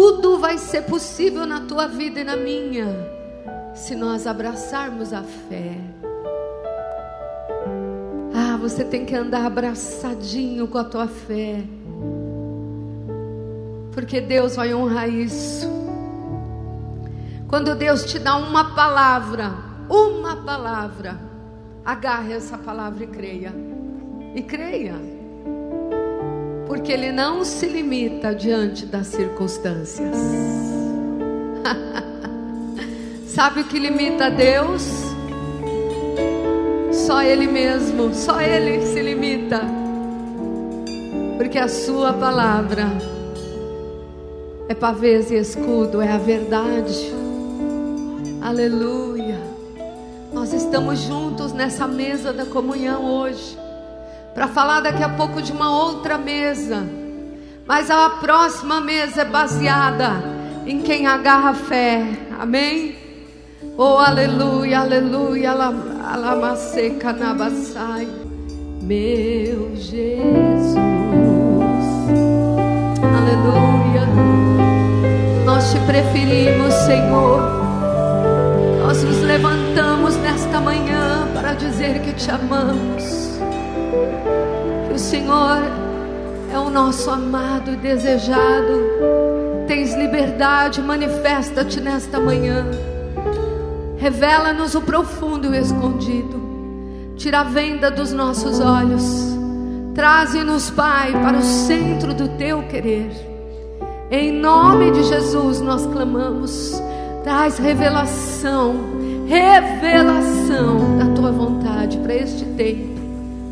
tudo vai ser possível na tua vida e na minha, se nós abraçarmos a fé. Ah, você tem que andar abraçadinho com a tua fé, porque Deus vai honrar isso. Quando Deus te dá uma palavra, uma palavra, agarre essa palavra e creia. E creia. Porque Ele não se limita diante das circunstâncias. Sabe o que limita Deus? Só Ele mesmo, só Ele se limita. Porque a Sua palavra é pavês e escudo, é a verdade. Aleluia. Nós estamos juntos nessa mesa da comunhão hoje para falar daqui a pouco de uma outra mesa. Mas a próxima mesa é baseada em quem agarra a fé. Amém? Oh, aleluia, aleluia, alamaseca nabassai. Meu Jesus. Aleluia. Nós te preferimos, Senhor. Nós nos levantamos nesta manhã para dizer que te amamos que o Senhor é o nosso amado e desejado. Tens liberdade, manifesta-te nesta manhã. Revela-nos o profundo e o escondido. Tira a venda dos nossos olhos. Traze-nos, Pai, para o centro do teu querer. Em nome de Jesus nós clamamos. Traz revelação, revelação da tua vontade para este tempo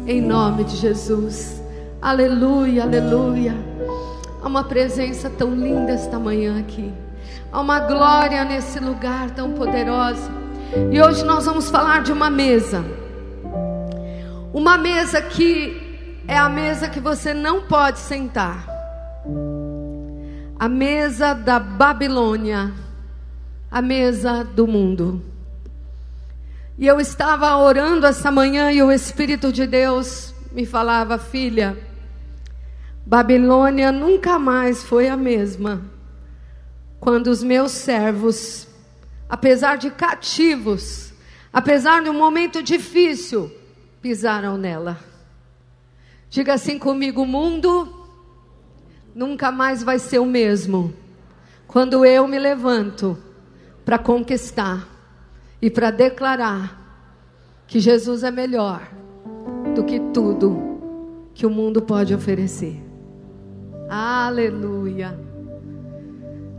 em nome de Jesus. Aleluia, aleluia. Há uma presença tão linda esta manhã aqui. Há uma glória nesse lugar tão poderosa. E hoje nós vamos falar de uma mesa. Uma mesa que é a mesa que você não pode sentar. A mesa da Babilônia. A mesa do mundo. E eu estava orando essa manhã e o Espírito de Deus me falava, filha, Babilônia nunca mais foi a mesma quando os meus servos, apesar de cativos, apesar de um momento difícil, pisaram nela. Diga assim comigo: o mundo nunca mais vai ser o mesmo quando eu me levanto para conquistar e para declarar que Jesus é melhor do que tudo que o mundo pode oferecer. Aleluia.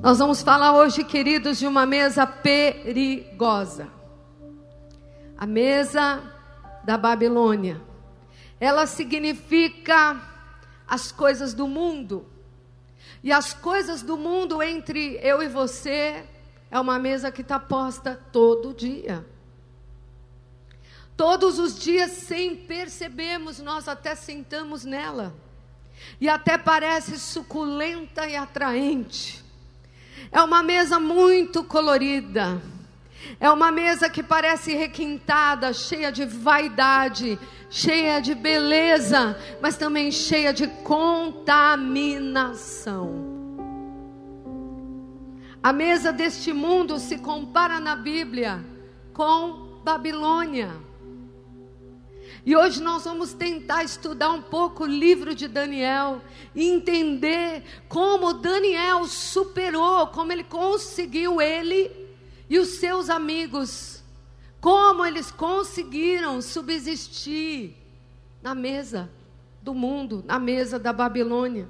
Nós vamos falar hoje, queridos, de uma mesa perigosa. A mesa da Babilônia. Ela significa as coisas do mundo. E as coisas do mundo entre eu e você é uma mesa que está posta todo dia. Todos os dias, sem percebermos, nós até sentamos nela. E até parece suculenta e atraente. É uma mesa muito colorida. É uma mesa que parece requintada, cheia de vaidade, cheia de beleza, mas também cheia de contaminação. A mesa deste mundo se compara na Bíblia com Babilônia. E hoje nós vamos tentar estudar um pouco o livro de Daniel e entender como Daniel superou, como ele conseguiu ele e os seus amigos, como eles conseguiram subsistir na mesa do mundo, na mesa da Babilônia.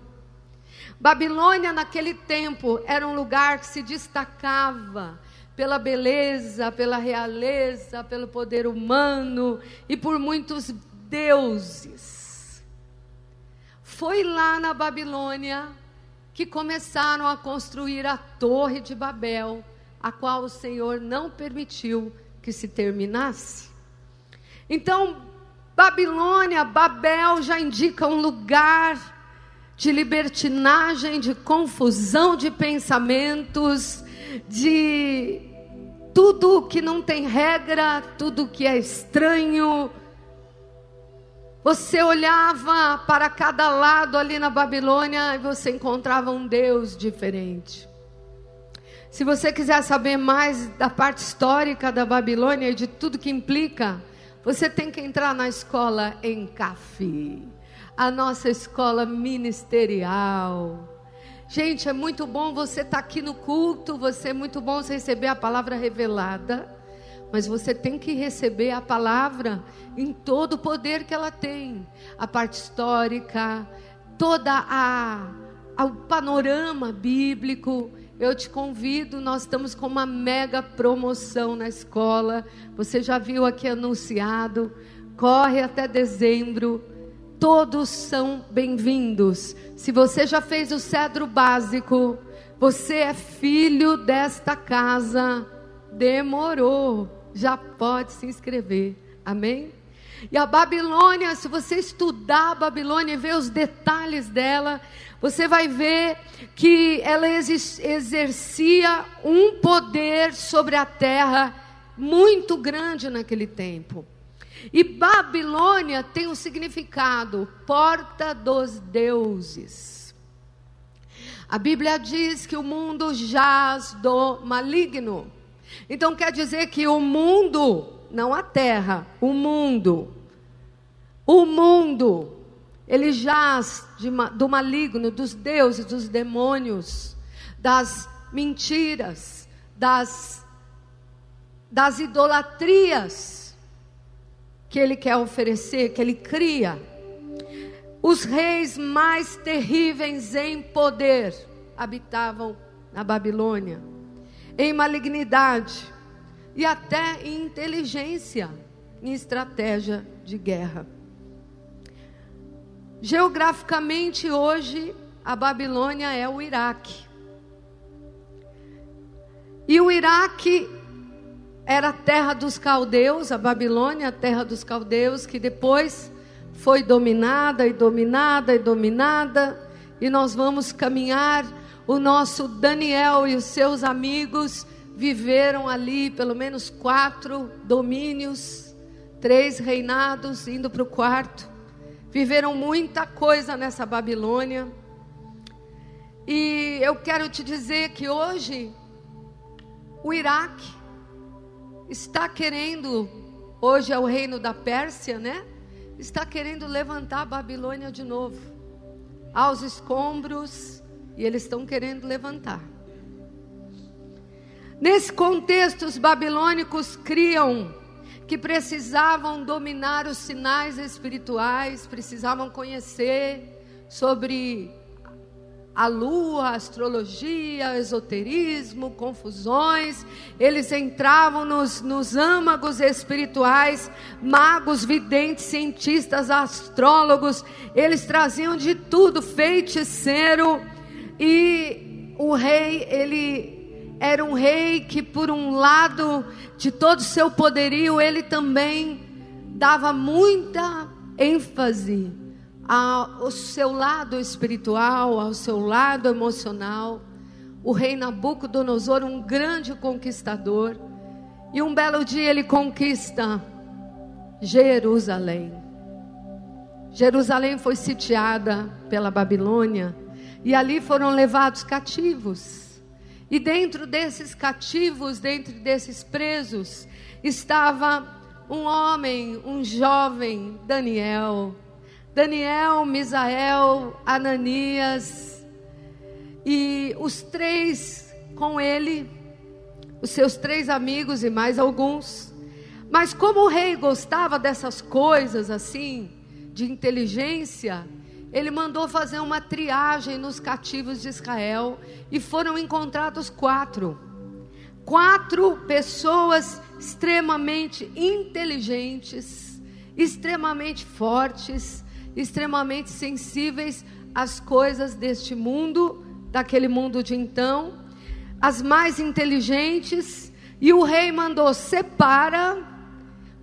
Babilônia, naquele tempo, era um lugar que se destacava pela beleza, pela realeza, pelo poder humano e por muitos deuses. Foi lá na Babilônia que começaram a construir a Torre de Babel, a qual o Senhor não permitiu que se terminasse. Então, Babilônia, Babel já indica um lugar de libertinagem, de confusão de pensamentos, de tudo que não tem regra, tudo que é estranho. Você olhava para cada lado ali na Babilônia e você encontrava um Deus diferente. Se você quiser saber mais da parte histórica da Babilônia e de tudo que implica, você tem que entrar na escola em Cafi, a nossa escola ministerial. Gente, é muito bom você estar tá aqui no culto, você é muito bom você receber a palavra revelada, mas você tem que receber a palavra em todo o poder que ela tem, a parte histórica, toda a, a o panorama bíblico. Eu te convido, nós estamos com uma mega promoção na escola. Você já viu aqui anunciado. Corre até dezembro. Todos são bem-vindos. Se você já fez o cedro básico, você é filho desta casa. Demorou. Já pode se inscrever. Amém? E a Babilônia, se você estudar a Babilônia e ver os detalhes dela, você vai ver que ela exercia um poder sobre a terra muito grande naquele tempo. E Babilônia tem um significado, porta dos deuses. A Bíblia diz que o mundo jaz do maligno. Então quer dizer que o mundo, não a terra, o mundo, o mundo ele jaz de, do maligno, dos deuses, dos demônios, das mentiras, das, das idolatrias que ele quer oferecer, que ele cria. Os reis mais terríveis em poder habitavam na Babilônia, em malignidade e até em inteligência, em estratégia de guerra. Geograficamente, hoje, a Babilônia é o Iraque. E o Iraque era a terra dos caldeus, a Babilônia, a terra dos caldeus, que depois foi dominada e dominada e dominada. E nós vamos caminhar. O nosso Daniel e os seus amigos viveram ali pelo menos quatro domínios, três reinados, indo para o quarto. Viveram muita coisa nessa Babilônia. E eu quero te dizer que hoje o Iraque está querendo, hoje é o reino da Pérsia, né? Está querendo levantar a Babilônia de novo. Aos escombros, e eles estão querendo levantar. Nesse contexto, os babilônicos criam que precisavam dominar os sinais espirituais, precisavam conhecer sobre a lua, a astrologia, esoterismo, confusões. Eles entravam nos, nos âmagos espirituais, magos, videntes, cientistas, astrólogos. Eles traziam de tudo, feiticeiro. E o rei, ele era um rei que, por um lado de todo o seu poderio, ele também dava muita ênfase ao seu lado espiritual, ao seu lado emocional. O rei Nabucodonosor, um grande conquistador, e um belo dia ele conquista Jerusalém. Jerusalém foi sitiada pela Babilônia e ali foram levados cativos. E dentro desses cativos, dentro desses presos, estava um homem, um jovem, Daniel. Daniel, Misael, Ananias. E os três com ele, os seus três amigos e mais alguns. Mas como o rei gostava dessas coisas assim, de inteligência, ele mandou fazer uma triagem nos cativos de Israel e foram encontrados quatro. Quatro pessoas extremamente inteligentes, extremamente fortes, extremamente sensíveis às coisas deste mundo, daquele mundo de então, as mais inteligentes, e o rei mandou: separa,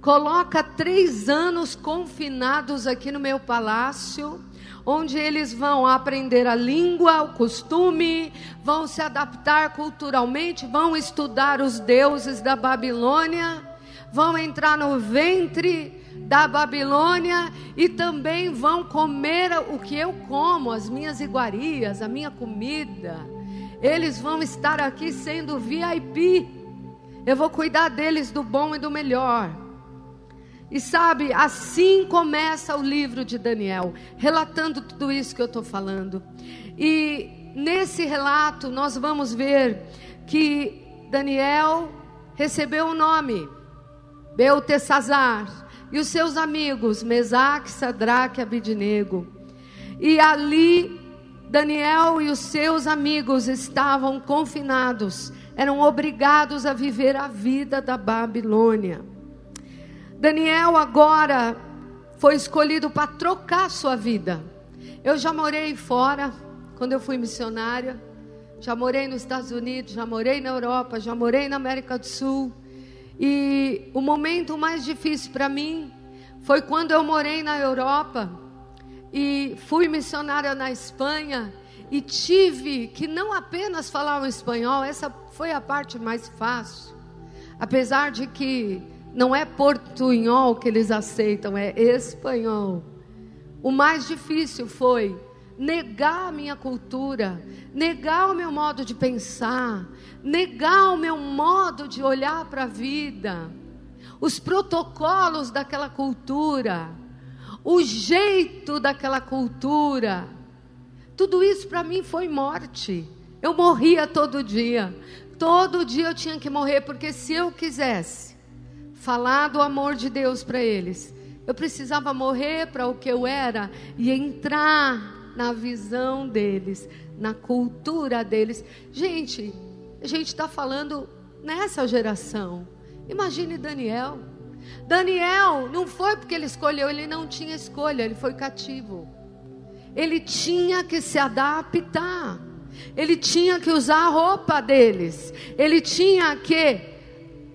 coloca três anos confinados aqui no meu palácio onde eles vão aprender a língua, o costume, vão se adaptar culturalmente, vão estudar os deuses da Babilônia, vão entrar no ventre da Babilônia e também vão comer o que eu como, as minhas iguarias, a minha comida. Eles vão estar aqui sendo VIP. Eu vou cuidar deles do bom e do melhor. E sabe, assim começa o livro de Daniel, relatando tudo isso que eu estou falando. E nesse relato nós vamos ver que Daniel recebeu o um nome, Beltesazar, e os seus amigos, Mesaque, Sadraque e Abidnego. E ali, Daniel e os seus amigos estavam confinados, eram obrigados a viver a vida da Babilônia. Daniel agora foi escolhido para trocar sua vida. Eu já morei fora, quando eu fui missionária, já morei nos Estados Unidos, já morei na Europa, já morei na América do Sul. E o momento mais difícil para mim foi quando eu morei na Europa e fui missionária na Espanha e tive que não apenas falar o espanhol, essa foi a parte mais fácil. Apesar de que não é portunhol que eles aceitam, é espanhol. O mais difícil foi negar a minha cultura, negar o meu modo de pensar, negar o meu modo de olhar para a vida, os protocolos daquela cultura, o jeito daquela cultura. Tudo isso para mim foi morte. Eu morria todo dia. Todo dia eu tinha que morrer, porque se eu quisesse falar do amor de Deus para eles, eu precisava morrer para o que eu era e entrar na visão deles, na cultura deles. Gente, a gente está falando nessa geração. Imagine Daniel. Daniel não foi porque ele escolheu, ele não tinha escolha, ele foi cativo. Ele tinha que se adaptar. Ele tinha que usar a roupa deles. Ele tinha que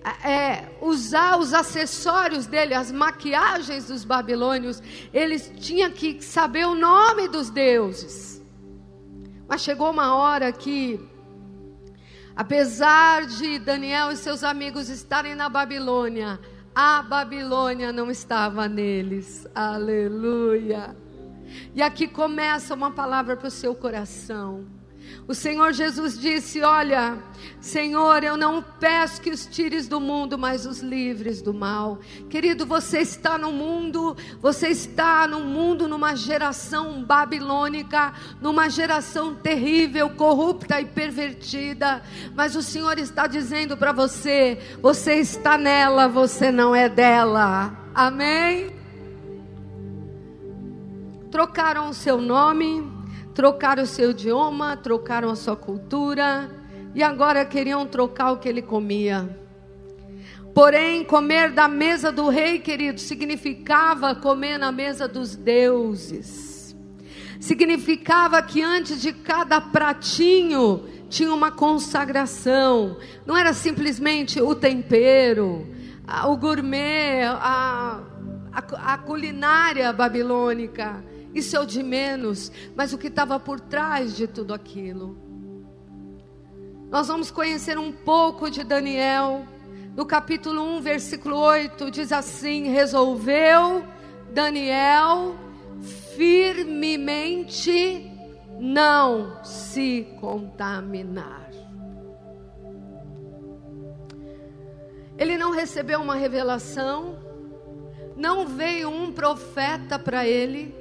é, usar os acessórios dele, as maquiagens dos babilônios, eles tinham que saber o nome dos deuses. Mas chegou uma hora que, apesar de Daniel e seus amigos estarem na Babilônia, a Babilônia não estava neles. Aleluia. E aqui começa uma palavra para o seu coração. O Senhor Jesus disse: Olha, Senhor, eu não peço que os tires do mundo, mas os livres do mal. Querido, você está no mundo, você está no mundo numa geração babilônica, numa geração terrível, corrupta e pervertida. Mas o Senhor está dizendo para você: você está nela, você não é dela. Amém? Trocaram o seu nome trocaram o seu idioma, trocaram a sua cultura e agora queriam trocar o que ele comia. Porém, comer da mesa do rei, querido, significava comer na mesa dos deuses. Significava que antes de cada pratinho tinha uma consagração. Não era simplesmente o tempero, o gourmet, a, a, a culinária babilônica isso é o de menos, mas o que estava por trás de tudo aquilo. Nós vamos conhecer um pouco de Daniel. No capítulo 1, versículo 8, diz assim: Resolveu Daniel firmemente não se contaminar. Ele não recebeu uma revelação, não veio um profeta para ele,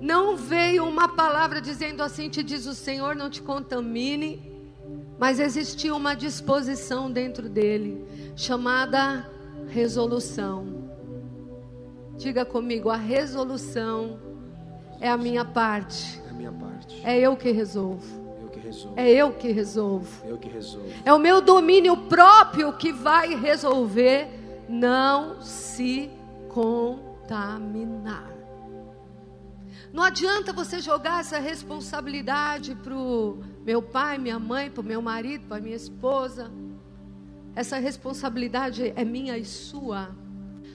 não veio uma palavra dizendo assim: te diz o Senhor, não te contamine. Mas existia uma disposição dentro dele, chamada resolução. Diga comigo: a resolução é a minha parte. É a minha parte. É eu que resolvo. É eu que resolvo. Eu que resolvo. É o meu domínio próprio que vai resolver não se contaminar. Não adianta você jogar essa responsabilidade para o meu pai, minha mãe, para o meu marido, para minha esposa. Essa responsabilidade é minha e sua.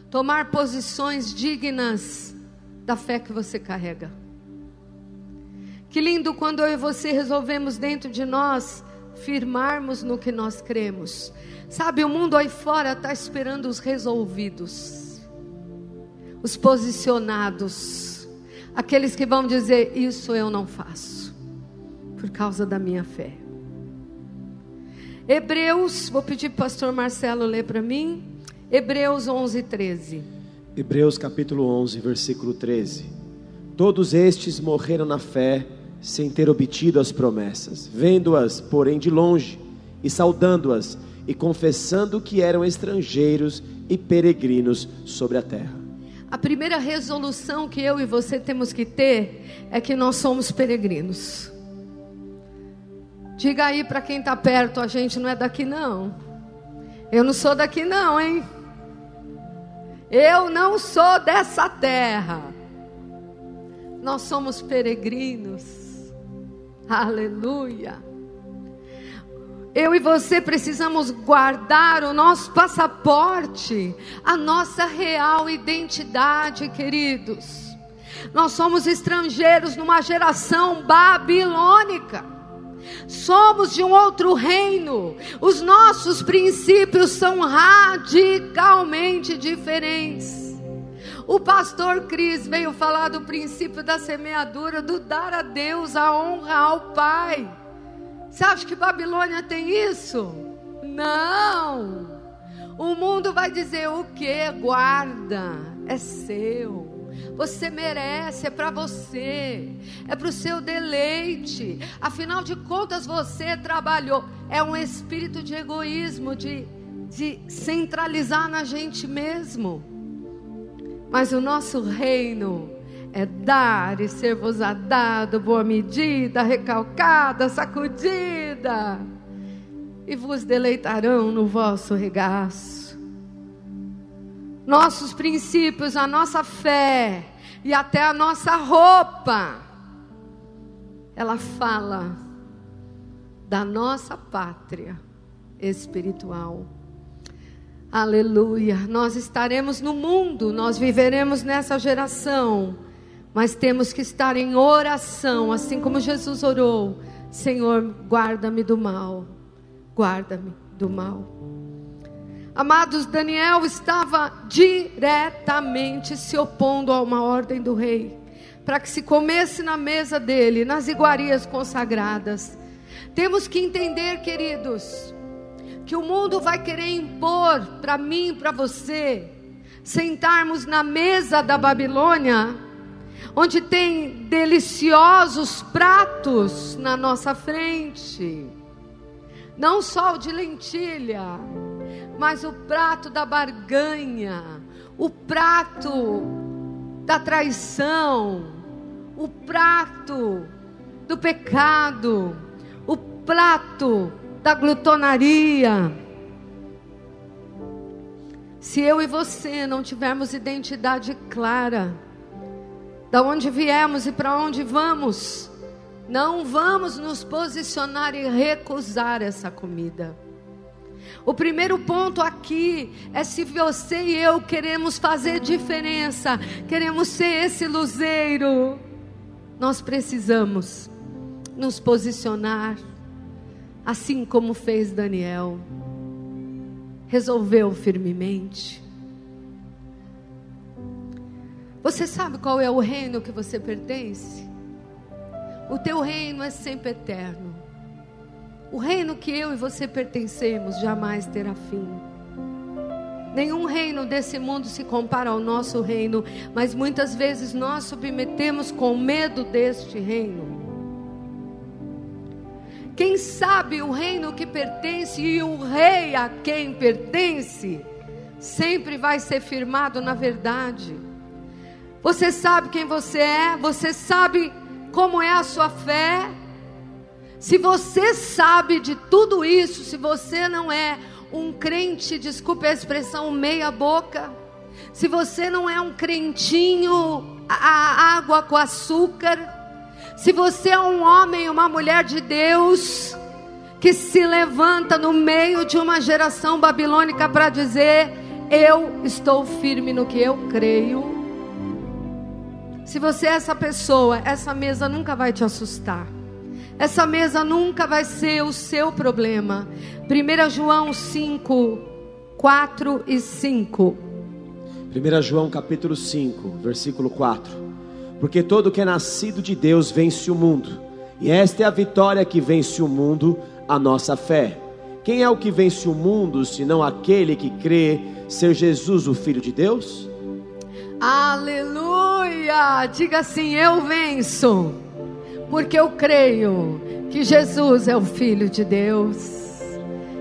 Tomar posições dignas da fé que você carrega. Que lindo quando eu e você resolvemos dentro de nós firmarmos no que nós cremos. Sabe, o mundo aí fora está esperando os resolvidos. os posicionados, aqueles que vão dizer: Isso eu não faço, por causa da minha fé. Hebreus, vou pedir para o pastor Marcelo ler para mim. Hebreus 11, 13. Hebreus capítulo 11, versículo 13. Todos estes morreram na fé, sem ter obtido as promessas, vendo-as, porém, de longe, e saudando-as, e confessando que eram estrangeiros e peregrinos sobre a terra. A primeira resolução que eu e você temos que ter é que nós somos peregrinos. Diga aí para quem está perto, a gente não é daqui não. Eu não sou daqui não, hein? Eu não sou dessa terra. Nós somos peregrinos. Aleluia. Eu e você precisamos guardar o nosso passaporte, a nossa real identidade, queridos. Nós somos estrangeiros numa geração babilônica. Somos de um outro reino. Os nossos princípios são radicalmente diferentes. O pastor Cris veio falar do princípio da semeadura, do dar a Deus a honra ao Pai. Você acha que Babilônia tem isso? Não. O mundo vai dizer o que? Guarda, é seu. Você merece, é para você, é para o seu deleite. Afinal de contas, você trabalhou. É um espírito de egoísmo, de, de centralizar na gente mesmo. Mas o nosso reino é dar e ser-vos a dado, boa medida, recalcada, sacudida, e vos deleitarão no vosso regaço. Nossos princípios, a nossa fé e até a nossa roupa, ela fala da nossa pátria espiritual. Aleluia. Nós estaremos no mundo, nós viveremos nessa geração mas temos que estar em oração, assim como Jesus orou: Senhor, guarda-me do mal, guarda-me do mal. Amados, Daniel estava diretamente se opondo a uma ordem do rei, para que se comesse na mesa dele, nas iguarias consagradas. Temos que entender, queridos, que o mundo vai querer impor para mim, para você, sentarmos na mesa da Babilônia onde tem deliciosos pratos na nossa frente. Não só o de lentilha, mas o prato da barganha, o prato da traição, o prato do pecado, o prato da glutonaria. Se eu e você não tivermos identidade clara, da onde viemos e para onde vamos, não vamos nos posicionar e recusar essa comida. O primeiro ponto aqui é se você e eu queremos fazer diferença, queremos ser esse luzeiro, nós precisamos nos posicionar, assim como fez Daniel. Resolveu firmemente você sabe qual é o reino que você pertence? O teu reino é sempre eterno. O reino que eu e você pertencemos jamais terá fim. Nenhum reino desse mundo se compara ao nosso reino, mas muitas vezes nós submetemos com medo deste reino. Quem sabe o reino que pertence e o rei a quem pertence sempre vai ser firmado na verdade. Você sabe quem você é, você sabe como é a sua fé. Se você sabe de tudo isso, se você não é um crente, desculpe a expressão, meia-boca, se você não é um crentinho a água com açúcar, se você é um homem, uma mulher de Deus, que se levanta no meio de uma geração babilônica para dizer: Eu estou firme no que eu creio. Se você é essa pessoa, essa mesa nunca vai te assustar. Essa mesa nunca vai ser o seu problema. 1 João 5, 4 e 5. 1 João capítulo 5, versículo 4. Porque todo que é nascido de Deus vence o mundo, e esta é a vitória que vence o mundo, a nossa fé. Quem é o que vence o mundo, senão aquele que crê ser Jesus o Filho de Deus? Aleluia! Diga assim: Eu venço, porque eu creio que Jesus é o Filho de Deus.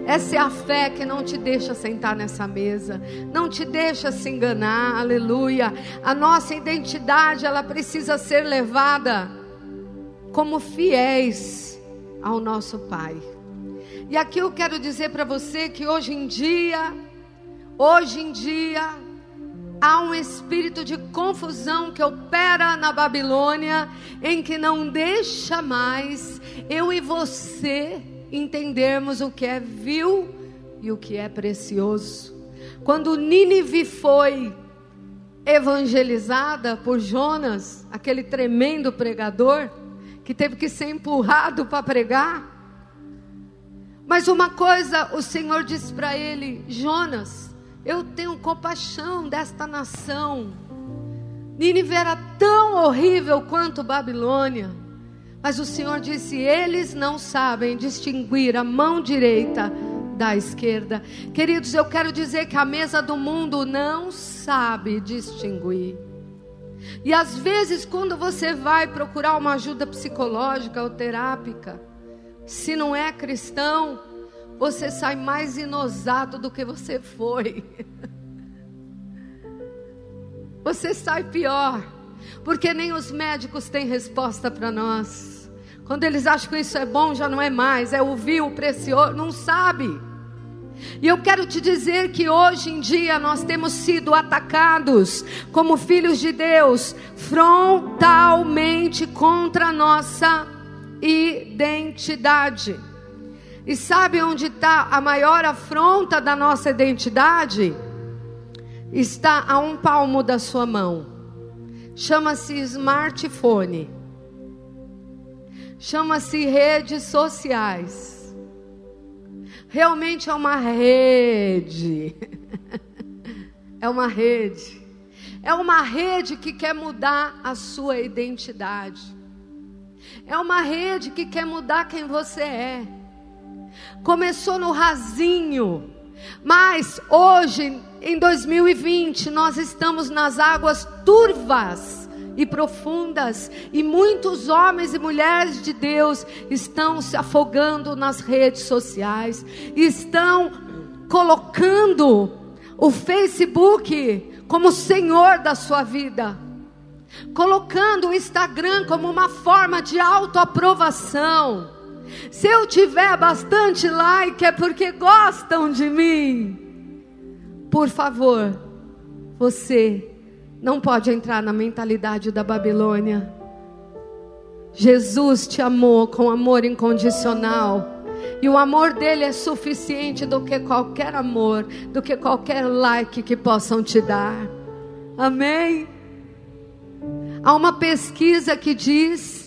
Essa é a fé que não te deixa sentar nessa mesa, não te deixa se enganar, aleluia. A nossa identidade, ela precisa ser levada como fiéis ao nosso Pai. E aqui eu quero dizer para você que hoje em dia, hoje em dia, há um espírito de confusão que opera na Babilônia, em que não deixa mais eu e você entendermos o que é vil e o que é precioso. Quando Nínive foi evangelizada por Jonas, aquele tremendo pregador, que teve que ser empurrado para pregar. Mas uma coisa o Senhor disse para ele: Jonas, eu tenho compaixão desta nação. Nínive era tão horrível quanto Babilônia. Mas o Senhor disse: eles não sabem distinguir a mão direita da esquerda. Queridos, eu quero dizer que a mesa do mundo não sabe distinguir. E às vezes, quando você vai procurar uma ajuda psicológica ou terápica, se não é cristão, você sai mais inosado do que você foi. Você sai pior. Porque nem os médicos têm resposta para nós. Quando eles acham que isso é bom, já não é mais, é o vil, precioso, não sabe. E eu quero te dizer que hoje em dia nós temos sido atacados como filhos de Deus frontalmente contra a nossa identidade. E sabe onde está a maior afronta da nossa identidade? Está a um palmo da sua mão chama-se smartphone, chama-se redes sociais. Realmente é uma rede. é uma rede. É uma rede que quer mudar a sua identidade. É uma rede que quer mudar quem você é. Começou no rasinho, mas hoje em 2020 nós estamos nas águas turvas e profundas, e muitos homens e mulheres de Deus estão se afogando nas redes sociais, estão colocando o Facebook como senhor da sua vida, colocando o Instagram como uma forma de autoaprovação. Se eu tiver bastante like é porque gostam de mim. Por favor, você não pode entrar na mentalidade da Babilônia. Jesus te amou com amor incondicional. E o amor dele é suficiente do que qualquer amor, do que qualquer like que possam te dar. Amém? Há uma pesquisa que diz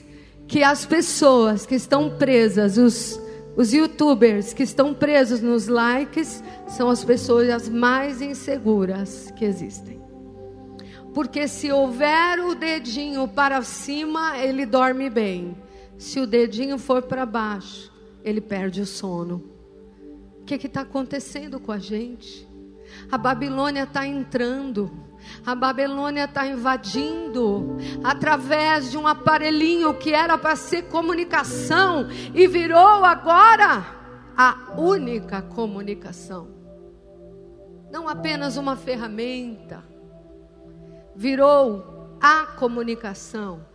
que as pessoas que estão presas, os os youtubers que estão presos nos likes são as pessoas mais inseguras que existem. Porque se houver o dedinho para cima, ele dorme bem. Se o dedinho for para baixo, ele perde o sono. O que está acontecendo com a gente? A Babilônia está entrando. A Babilônia está invadindo através de um aparelhinho que era para ser comunicação e virou agora a única comunicação. Não apenas uma ferramenta, virou a comunicação.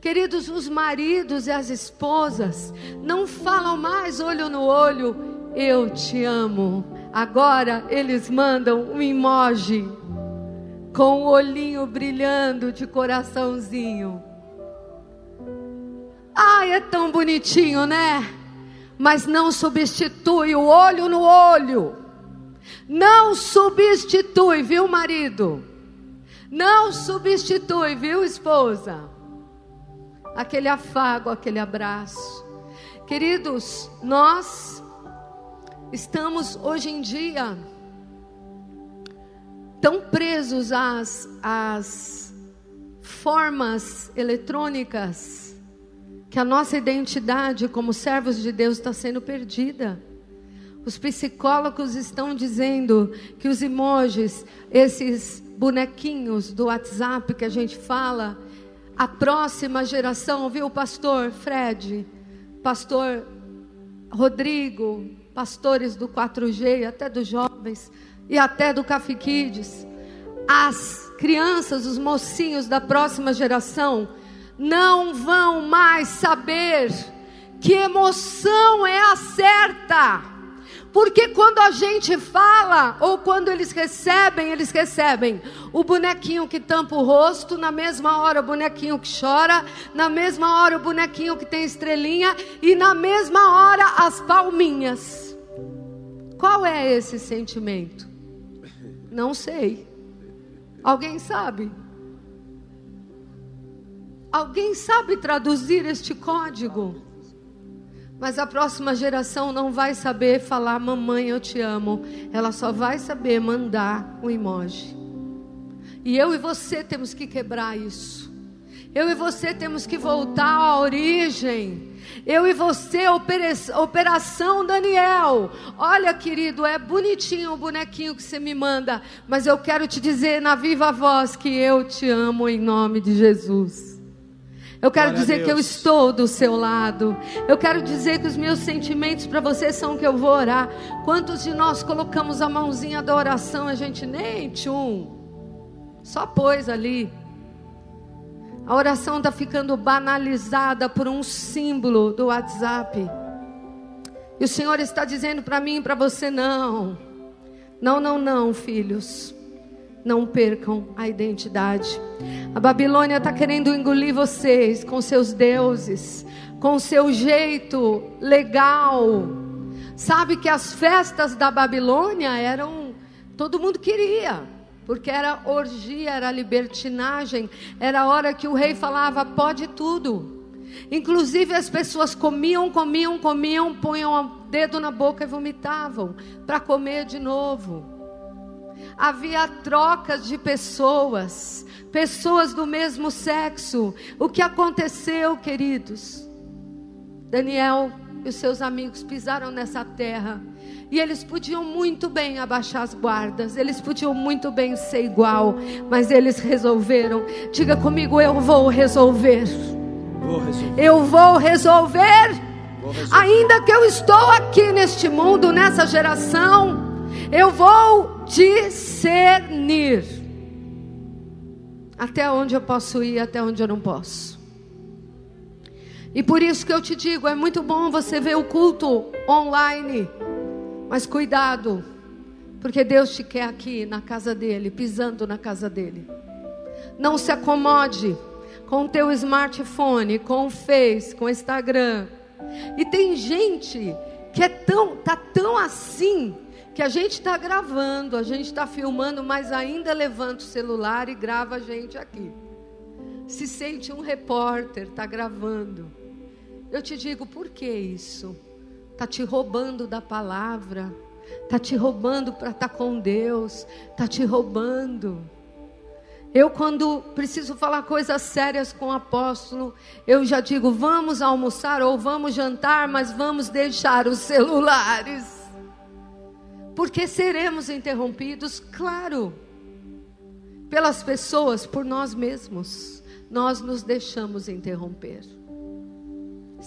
Queridos, os maridos e as esposas não falam mais olho no olho, eu te amo. Agora eles mandam um emoji com o olhinho brilhando de coraçãozinho. Ai, é tão bonitinho, né? Mas não substitui o olho no olho. Não substitui, viu, marido? Não substitui, viu, esposa? Aquele afago, aquele abraço. Queridos, nós estamos hoje em dia tão presos às, às formas eletrônicas que a nossa identidade como servos de Deus está sendo perdida. Os psicólogos estão dizendo que os emojis, esses bonequinhos do WhatsApp que a gente fala, a próxima geração, viu, pastor Fred, pastor Rodrigo, pastores do 4G, até dos jovens e até do Café Kids, as crianças, os mocinhos da próxima geração não vão mais saber que emoção é a certa. Porque quando a gente fala, ou quando eles recebem, eles recebem o bonequinho que tampa o rosto, na mesma hora o bonequinho que chora, na mesma hora o bonequinho que tem estrelinha, e na mesma hora as palminhas. Qual é esse sentimento? Não sei. Alguém sabe? Alguém sabe traduzir este código? Mas a próxima geração não vai saber falar mamãe eu te amo. Ela só vai saber mandar um emoji. E eu e você temos que quebrar isso. Eu e você temos que voltar à origem. Eu e você, Operação Daniel. Olha, querido, é bonitinho o bonequinho que você me manda, mas eu quero te dizer na viva voz que eu te amo em nome de Jesus. Eu quero Glória dizer que eu estou do seu lado. Eu quero dizer que os meus sentimentos para você são que eu vou orar. Quantos de nós colocamos a mãozinha da oração, a gente nem tchum, só pôs ali. A oração está ficando banalizada por um símbolo do WhatsApp. E o Senhor está dizendo para mim e para você: não, não, não, não, filhos não percam a identidade. A Babilônia está querendo engolir vocês com seus deuses, com seu jeito legal. Sabe que as festas da Babilônia eram. Todo mundo queria, porque era orgia, era libertinagem, era a hora que o rei falava: pode tudo. Inclusive as pessoas comiam, comiam, comiam, punham o dedo na boca e vomitavam para comer de novo havia trocas de pessoas, pessoas do mesmo sexo. O que aconteceu, queridos? Daniel e os seus amigos pisaram nessa terra. E eles podiam muito bem abaixar as guardas, eles podiam muito bem ser igual, mas eles resolveram. Diga comigo, eu vou resolver. Vou resolver. Eu vou resolver. Vou resolver. Ainda que eu estou aqui neste mundo, nessa geração, eu vou discernir até onde eu posso ir, até onde eu não posso. E por isso que eu te digo, é muito bom você ver o culto online, mas cuidado, porque Deus te quer aqui na casa dele, pisando na casa dele. Não se acomode com o teu smartphone, com o Face, com o Instagram. E tem gente que é tão, tá tão assim que a gente está gravando, a gente está filmando, mas ainda levanta o celular e grava a gente aqui. Se sente um repórter, está gravando. Eu te digo, por que isso? Está te roubando da palavra, está te roubando para estar tá com Deus, está te roubando. Eu, quando preciso falar coisas sérias com o apóstolo, eu já digo: vamos almoçar ou vamos jantar, mas vamos deixar os celulares porque seremos interrompidos, claro, pelas pessoas, por nós mesmos. Nós nos deixamos interromper.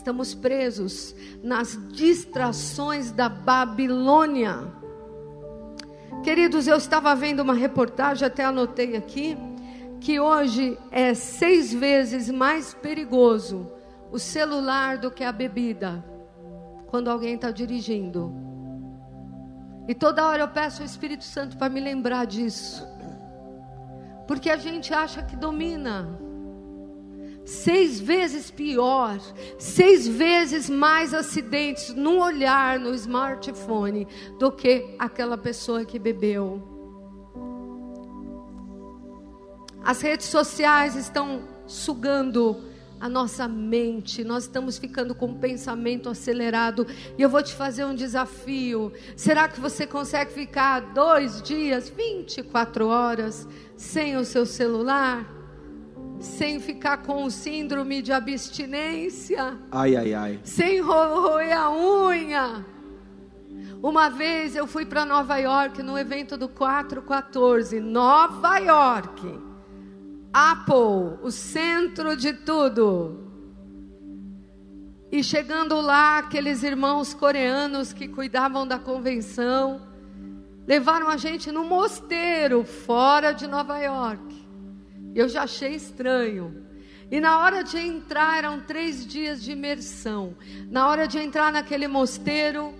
Estamos presos nas distrações da Babilônia. Queridos, eu estava vendo uma reportagem, até anotei aqui, que hoje é seis vezes mais perigoso o celular do que a bebida, quando alguém está dirigindo. E toda hora eu peço ao Espírito Santo para me lembrar disso. Porque a gente acha que domina. Seis vezes pior, seis vezes mais acidentes no olhar no smartphone do que aquela pessoa que bebeu. As redes sociais estão sugando a nossa mente, nós estamos ficando com o pensamento acelerado. E eu vou te fazer um desafio. Será que você consegue ficar dois dias, 24 horas, sem o seu celular? Sem ficar com o síndrome de abstinência? Ai, ai, ai. Sem roer a unha? Uma vez eu fui para Nova York no evento do 414, Nova York. Apple, o centro de tudo. E chegando lá, aqueles irmãos coreanos que cuidavam da convenção, levaram a gente no mosteiro fora de Nova York. Eu já achei estranho. E na hora de entrar, eram três dias de imersão. Na hora de entrar naquele mosteiro,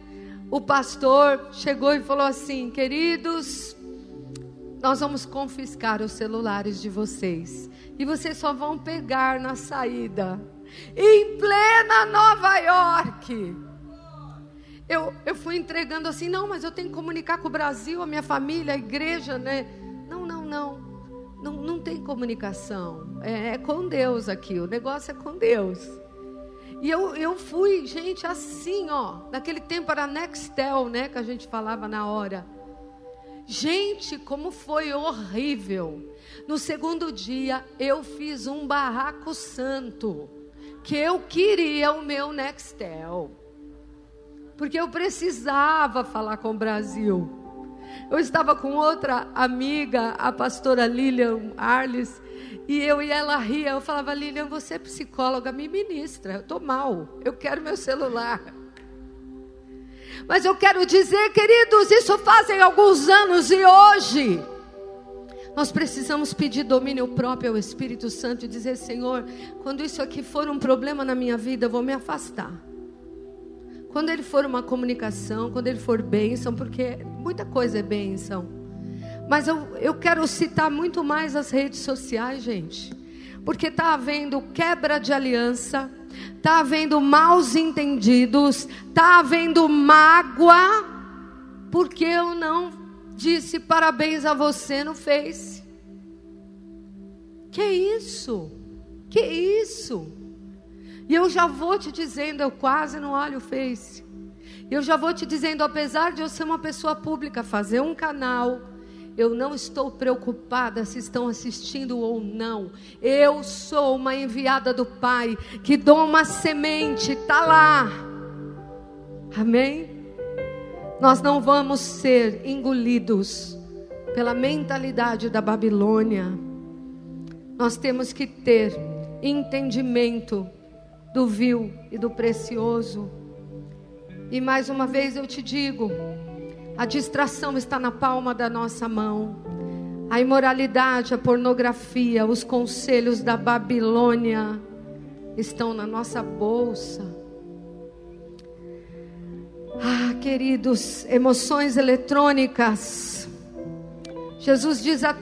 o pastor chegou e falou assim: Queridos, nós vamos confiscar os celulares de vocês. E vocês só vão pegar na saída. Em plena Nova York. Eu, eu fui entregando assim, não, mas eu tenho que comunicar com o Brasil, a minha família, a igreja, né? Não, não, não. Não, não tem comunicação. É, é com Deus aqui. O negócio é com Deus. E eu, eu fui, gente, assim, ó. Naquele tempo era Nextel, né? Que a gente falava na hora. Gente, como foi horrível. No segundo dia, eu fiz um barraco santo. Que eu queria o meu Nextel. Porque eu precisava falar com o Brasil. Eu estava com outra amiga, a pastora Lilian Arles, e eu e ela ria. Eu falava, Lilian, você é psicóloga, me ministra. Eu estou mal, eu quero meu celular. Mas eu quero dizer, queridos, isso fazem alguns anos e hoje nós precisamos pedir domínio próprio ao Espírito Santo e dizer: Senhor, quando isso aqui for um problema na minha vida, eu vou me afastar. Quando ele for uma comunicação, quando ele for bênção, porque muita coisa é bênção. Mas eu, eu quero citar muito mais as redes sociais, gente. Porque está havendo quebra de aliança, está havendo maus entendidos, está havendo mágoa, porque eu não disse parabéns a você no Face. Que isso? Que isso? E eu já vou te dizendo, eu quase não olho o Face. Eu já vou te dizendo, apesar de eu ser uma pessoa pública, fazer um canal, eu não estou preocupada se estão assistindo ou não. Eu sou uma enviada do Pai que dou uma semente, está lá. Amém? Nós não vamos ser engolidos pela mentalidade da Babilônia. Nós temos que ter entendimento do vil e do precioso. E mais uma vez eu te digo, a distração está na palma da nossa mão. A imoralidade, a pornografia, os conselhos da Babilônia estão na nossa bolsa. Ah, queridos, emoções eletrônicas. Jesus diz, é,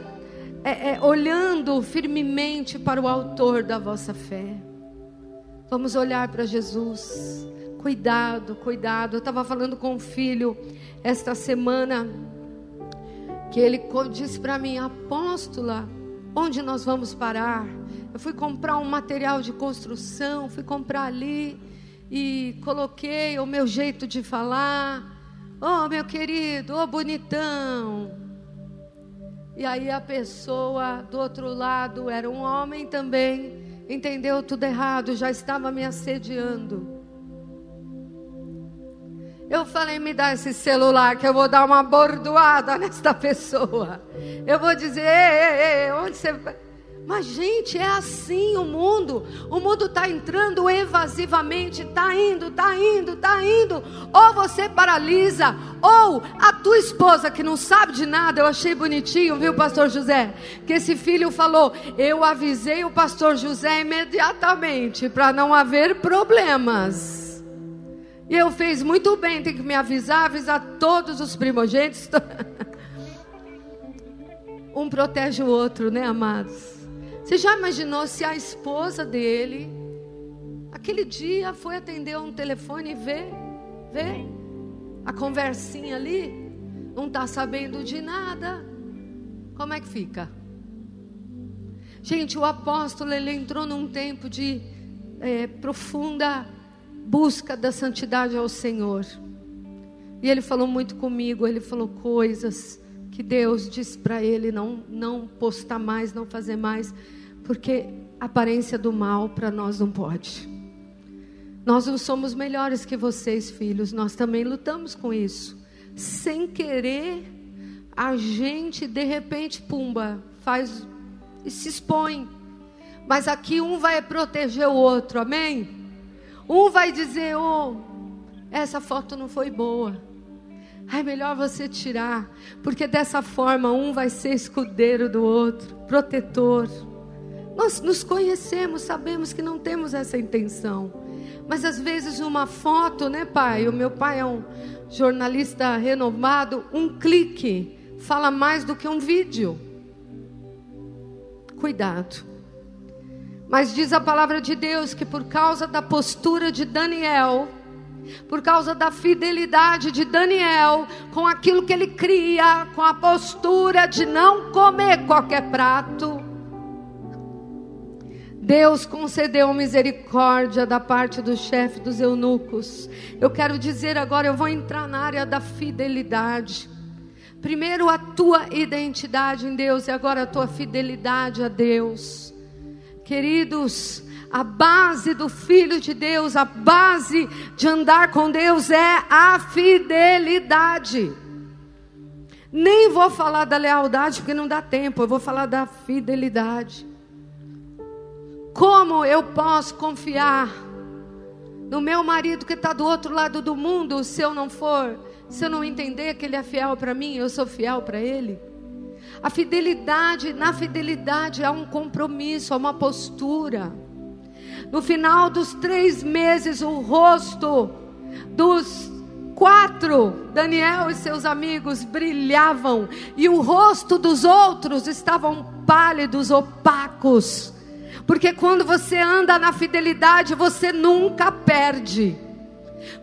é, olhando firmemente para o Autor da vossa fé. Vamos olhar para Jesus. Cuidado, cuidado. Eu estava falando com um filho esta semana que ele disse para mim, apóstola, onde nós vamos parar? Eu fui comprar um material de construção, fui comprar ali e coloquei o meu jeito de falar. Oh, meu querido, oh, bonitão. E aí a pessoa do outro lado era um homem também, entendeu tudo errado, já estava me assediando. Eu falei, me dá esse celular que eu vou dar uma bordoada nesta pessoa. Eu vou dizer, ei, ei, ei, onde você mas, gente, é assim o mundo. O mundo está entrando evasivamente, está indo, está indo, está indo. Ou você paralisa, ou a tua esposa que não sabe de nada. Eu achei bonitinho, viu, pastor José? Que esse filho falou: Eu avisei o pastor José imediatamente para não haver problemas. E eu fiz muito bem, tem que me avisar, avisar todos os primogênitos. um protege o outro, né, amados? Você já imaginou se a esposa dele, aquele dia, foi atender um telefone e vê, vê a conversinha ali, não está sabendo de nada? Como é que fica? Gente, o apóstolo ele entrou num tempo de é, profunda busca da santidade ao Senhor. E ele falou muito comigo, ele falou coisas que Deus disse para ele não não postar mais, não fazer mais, porque a aparência do mal para nós não pode. Nós não somos melhores que vocês, filhos, nós também lutamos com isso. Sem querer, a gente de repente, pumba, faz e se expõe. Mas aqui um vai proteger o outro, amém? Um vai dizer: "Oh, essa foto não foi boa". É melhor você tirar, porque dessa forma um vai ser escudeiro do outro, protetor. Nós nos conhecemos, sabemos que não temos essa intenção. Mas às vezes uma foto, né, pai? O meu pai é um jornalista renomado, um clique fala mais do que um vídeo. Cuidado. Mas diz a palavra de Deus que por causa da postura de Daniel, por causa da fidelidade de Daniel com aquilo que ele cria, com a postura de não comer qualquer prato. Deus concedeu misericórdia da parte do chefe dos eunucos. Eu quero dizer agora, eu vou entrar na área da fidelidade. Primeiro a tua identidade em Deus e agora a tua fidelidade a Deus. Queridos, a base do filho de Deus, a base de andar com Deus é a fidelidade. Nem vou falar da lealdade porque não dá tempo, eu vou falar da fidelidade. Como eu posso confiar no meu marido que está do outro lado do mundo se eu não for, se eu não entender que ele é fiel para mim, eu sou fiel para ele? A fidelidade, na fidelidade há um compromisso, há uma postura. No final dos três meses, o rosto dos quatro, Daniel e seus amigos, brilhavam, e o rosto dos outros estavam pálidos, opacos. Porque quando você anda na fidelidade, você nunca perde.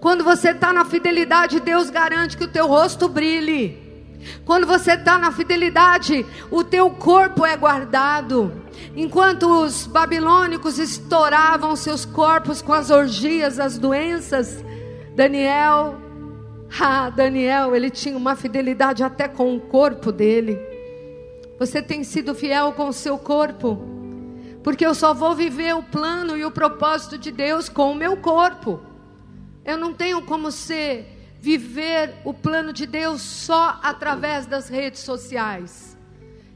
Quando você está na fidelidade, Deus garante que o teu rosto brilhe. Quando você está na fidelidade, o teu corpo é guardado. Enquanto os babilônicos estouravam seus corpos com as orgias, as doenças, Daniel, ah, Daniel, ele tinha uma fidelidade até com o corpo dele. Você tem sido fiel com o seu corpo? Porque eu só vou viver o plano e o propósito de Deus com o meu corpo. Eu não tenho como ser viver o plano de Deus só através das redes sociais.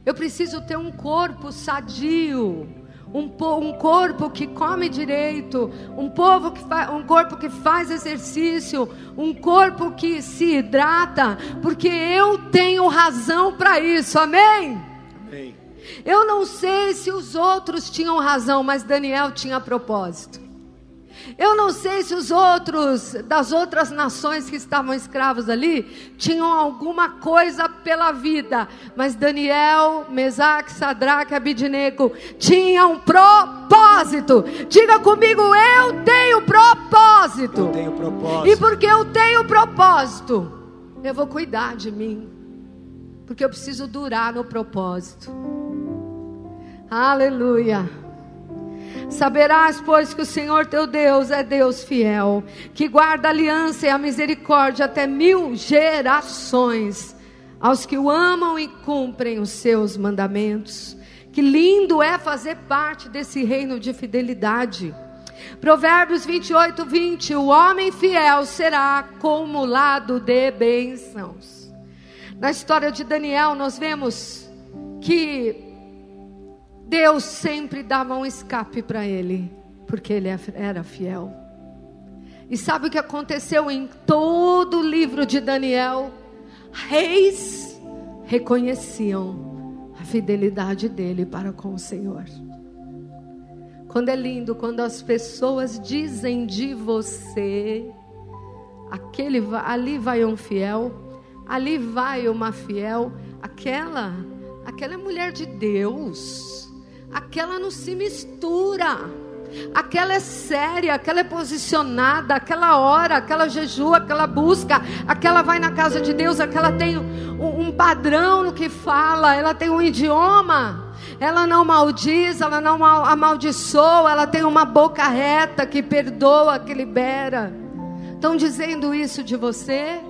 Eu preciso ter um corpo sadio, um, um corpo que come direito, um, povo que um corpo que faz exercício, um corpo que se hidrata, porque eu tenho razão para isso, amém? Amém. Eu não sei se os outros tinham razão, mas Daniel tinha propósito. Eu não sei se os outros, das outras nações que estavam escravos ali, tinham alguma coisa pela vida, mas Daniel, Mesaque, Sadraque, Abidinego tinham propósito. Diga comigo, eu tenho propósito. Eu tenho propósito. E porque eu tenho propósito, eu vou cuidar de mim. Porque eu preciso durar no propósito. Aleluia. Saberás, pois, que o Senhor teu Deus é Deus fiel, que guarda a aliança e a misericórdia até mil gerações, aos que o amam e cumprem os seus mandamentos. Que lindo é fazer parte desse reino de fidelidade. Provérbios 28, 20: O homem fiel será acumulado de bênçãos. Na história de Daniel, nós vemos que Deus sempre dava um escape para ele, porque ele era fiel. E sabe o que aconteceu em todo o livro de Daniel? Reis reconheciam a fidelidade dele para com o Senhor. Quando é lindo, quando as pessoas dizem de você, aquele ali vai um fiel, ali vai uma fiel, aquela, aquela é mulher de Deus aquela não se mistura. Aquela é séria, aquela é posicionada, aquela hora, aquela jejua, aquela busca, aquela vai na casa de Deus, aquela tem um, um padrão no que fala, ela tem um idioma. ela não maldiz, ela não amaldiçoa, ela tem uma boca reta que perdoa, que libera. Estão dizendo isso de você?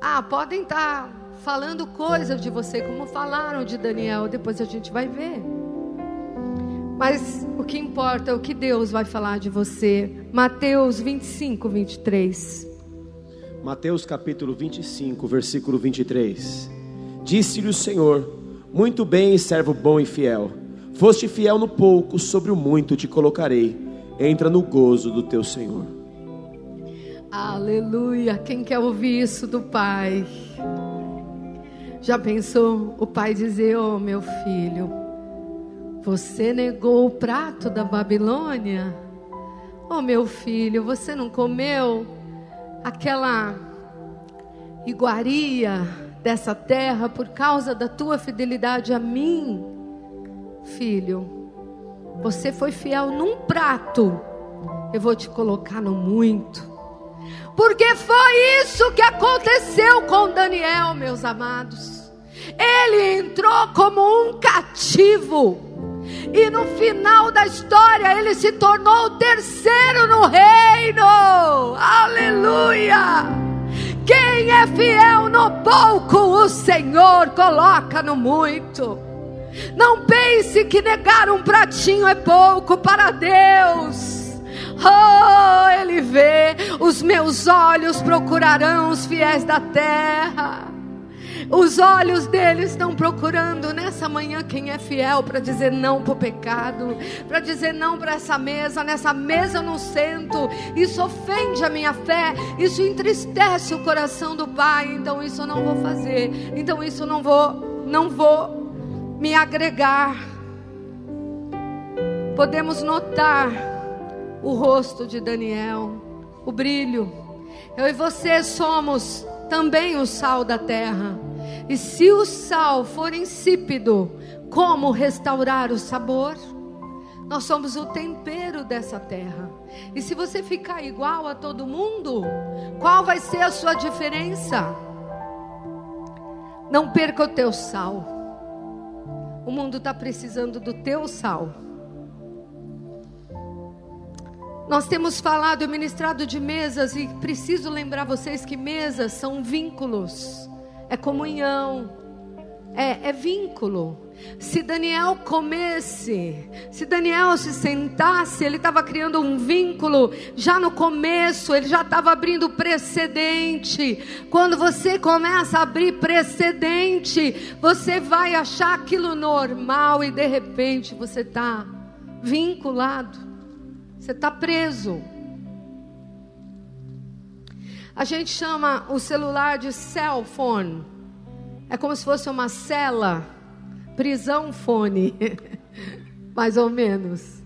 Ah, podem estar tá falando coisas de você, como falaram de Daniel, depois a gente vai ver. Mas o que importa é o que Deus vai falar de você. Mateus 25, 23. Mateus capítulo 25, versículo 23. Disse-lhe o Senhor: Muito bem, servo bom e fiel. Foste fiel no pouco, sobre o muito te colocarei. Entra no gozo do teu Senhor. Aleluia. Quem quer ouvir isso do Pai? Já pensou o pai dizer: Oh, meu filho, você negou o prato da Babilônia? Oh, meu filho, você não comeu aquela iguaria dessa terra por causa da tua fidelidade a mim? Filho, você foi fiel num prato, eu vou te colocar no muito. Porque foi isso que aconteceu com Daniel, meus amados. Ele entrou como um cativo. E no final da história ele se tornou o terceiro no reino. Aleluia! Quem é fiel no pouco, o Senhor coloca no muito. Não pense que negar um pratinho é pouco para Deus. Oh, Ele vê, os meus olhos procurarão os fiéis da terra. Os olhos dele estão procurando nessa manhã quem é fiel para dizer não para o pecado, para dizer não para essa mesa. Nessa mesa eu não sento. Isso ofende a minha fé, isso entristece o coração do Pai. Então isso eu não vou fazer. Então isso eu não vou, não vou me agregar. Podemos notar o rosto de Daniel, o brilho. Eu e você somos também o sal da terra. E se o sal for insípido, como restaurar o sabor? Nós somos o tempero dessa terra. E se você ficar igual a todo mundo, qual vai ser a sua diferença? Não perca o teu sal. O mundo está precisando do teu sal. Nós temos falado e ministrado de mesas e preciso lembrar vocês que mesas são vínculos, é comunhão, é, é vínculo. Se Daniel comesse, se Daniel se sentasse, ele estava criando um vínculo já no começo, ele já estava abrindo precedente. Quando você começa a abrir precedente, você vai achar aquilo normal e de repente você está vinculado. Você está preso. A gente chama o celular de cell phone. É como se fosse uma cela, prisão fone, mais ou menos.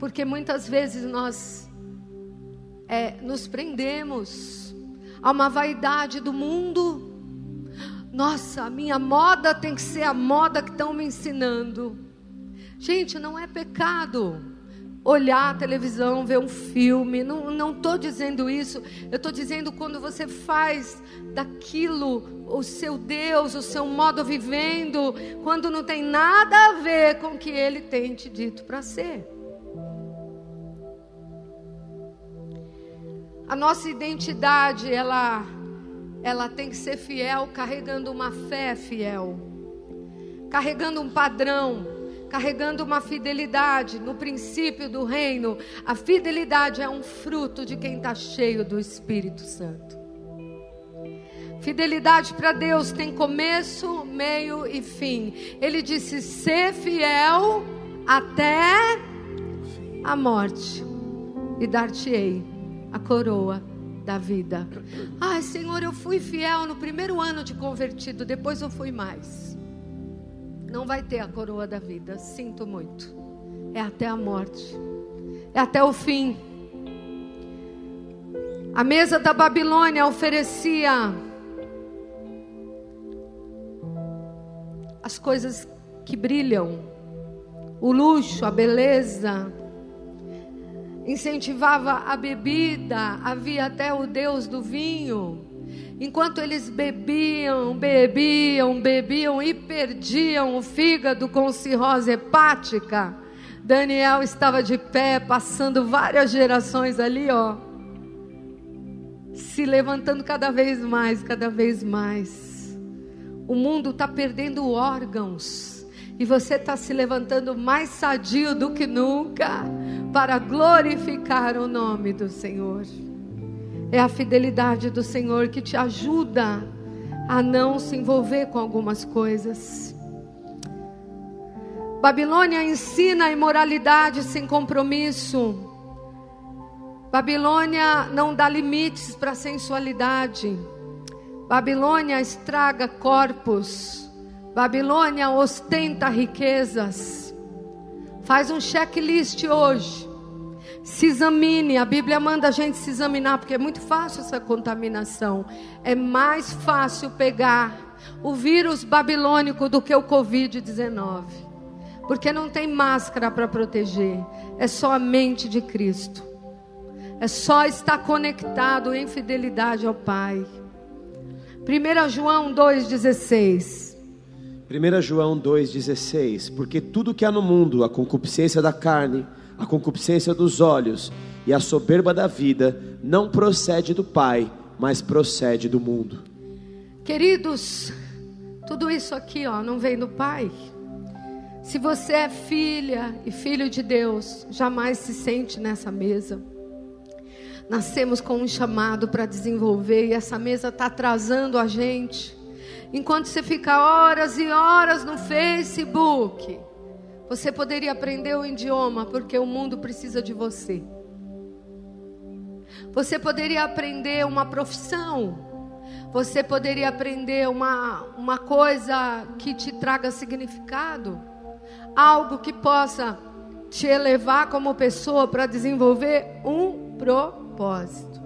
Porque muitas vezes nós é, nos prendemos a uma vaidade do mundo. Nossa, minha moda tem que ser a moda que estão me ensinando. Gente, não é pecado olhar a televisão, ver um filme. Não estou dizendo isso. Eu estou dizendo quando você faz daquilo o seu Deus, o seu modo vivendo, quando não tem nada a ver com o que Ele tem te dito para ser. A nossa identidade, ela, ela tem que ser fiel, carregando uma fé fiel, carregando um padrão carregando uma fidelidade no princípio do reino. A fidelidade é um fruto de quem está cheio do Espírito Santo. Fidelidade para Deus tem começo, meio e fim. Ele disse: ser fiel até a morte, e dar-te-ei a coroa da vida. Ai, Senhor, eu fui fiel no primeiro ano de convertido, depois eu fui mais não vai ter a coroa da vida. Sinto muito. É até a morte. É até o fim. A mesa da Babilônia oferecia as coisas que brilham, o luxo, a beleza, incentivava a bebida, havia até o deus do vinho. Enquanto eles bebiam, bebiam, bebiam e perdiam o fígado com cirrose hepática, Daniel estava de pé, passando várias gerações ali, ó, se levantando cada vez mais, cada vez mais. O mundo está perdendo órgãos e você está se levantando mais sadio do que nunca para glorificar o nome do Senhor. É a fidelidade do Senhor que te ajuda a não se envolver com algumas coisas. Babilônia ensina a imoralidade sem compromisso. Babilônia não dá limites para a sensualidade. Babilônia estraga corpos. Babilônia ostenta riquezas. Faz um checklist hoje. Se examine, a Bíblia manda a gente se examinar, porque é muito fácil essa contaminação. É mais fácil pegar o vírus babilônico do que o Covid-19. Porque não tem máscara para proteger, é só a mente de Cristo. É só estar conectado em fidelidade ao Pai. 1 João 2,16. 1 João 2,16: Porque tudo que há no mundo, a concupiscência da carne, a concupiscência dos olhos e a soberba da vida não procede do Pai, mas procede do mundo. Queridos, tudo isso aqui, ó, não vem do Pai. Se você é filha e filho de Deus, jamais se sente nessa mesa. Nascemos com um chamado para desenvolver e essa mesa está atrasando a gente. Enquanto você fica horas e horas no Facebook, você poderia aprender o idioma porque o mundo precisa de você. Você poderia aprender uma profissão. Você poderia aprender uma, uma coisa que te traga significado. Algo que possa te elevar como pessoa para desenvolver um propósito.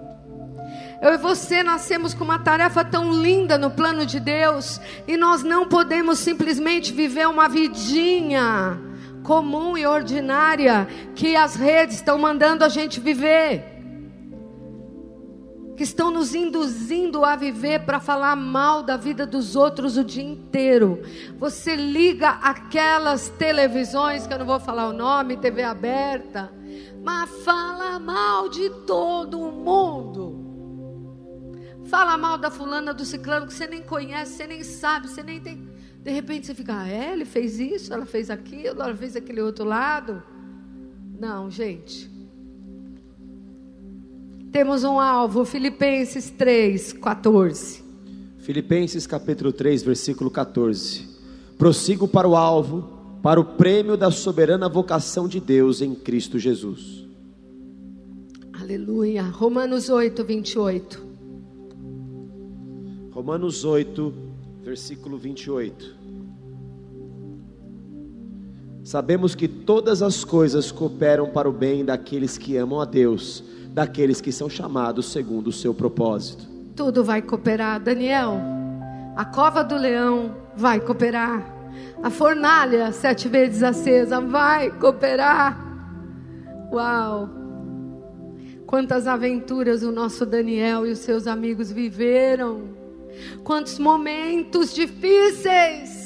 Eu e você nascemos com uma tarefa tão linda no plano de Deus e nós não podemos simplesmente viver uma vidinha comum e ordinária que as redes estão mandando a gente viver. Que estão nos induzindo a viver para falar mal da vida dos outros o dia inteiro. Você liga aquelas televisões, que eu não vou falar o nome, TV aberta, mas fala mal de todo mundo. Fala mal da fulana, do ciclano, que você nem conhece, você nem sabe, você nem tem de repente você fica, ah, é, ele fez isso, ela fez aquilo, ela fez aquele outro lado. Não, gente. Temos um alvo, Filipenses 3, 14. Filipenses capítulo 3, versículo 14. Prossigo para o alvo, para o prêmio da soberana vocação de Deus em Cristo Jesus. Aleluia. Romanos 8, 28. Romanos 8, versículo 28. Sabemos que todas as coisas cooperam para o bem daqueles que amam a Deus, daqueles que são chamados segundo o seu propósito. Tudo vai cooperar, Daniel. A cova do leão vai cooperar. A fornalha sete vezes acesa vai cooperar. Uau! Quantas aventuras o nosso Daniel e os seus amigos viveram Quantos momentos difíceis.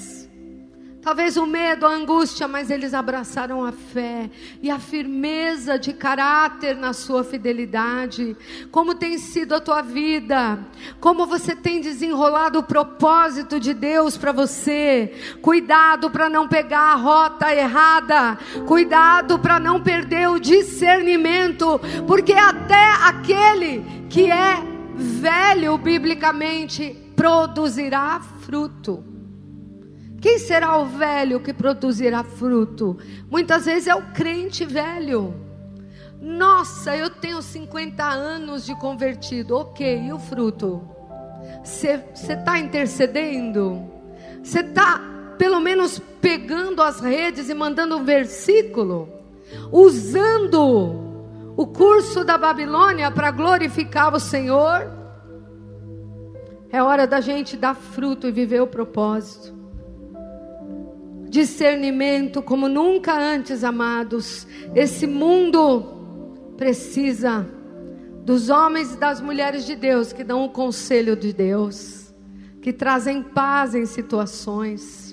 Talvez o medo, a angústia, mas eles abraçaram a fé e a firmeza de caráter na sua fidelidade. Como tem sido a tua vida? Como você tem desenrolado o propósito de Deus para você? Cuidado para não pegar a rota errada. Cuidado para não perder o discernimento, porque até aquele que é velho biblicamente produzirá fruto. Quem será o velho que produzirá fruto? Muitas vezes é o crente velho. Nossa, eu tenho 50 anos de convertido. Ok, e o fruto? Você está intercedendo? Você está, pelo menos, pegando as redes e mandando um versículo? Usando o curso da Babilônia para glorificar o Senhor. É hora da gente dar fruto e viver o propósito. Discernimento como nunca antes, amados. Esse mundo precisa dos homens e das mulheres de Deus que dão o conselho de Deus, que trazem paz em situações.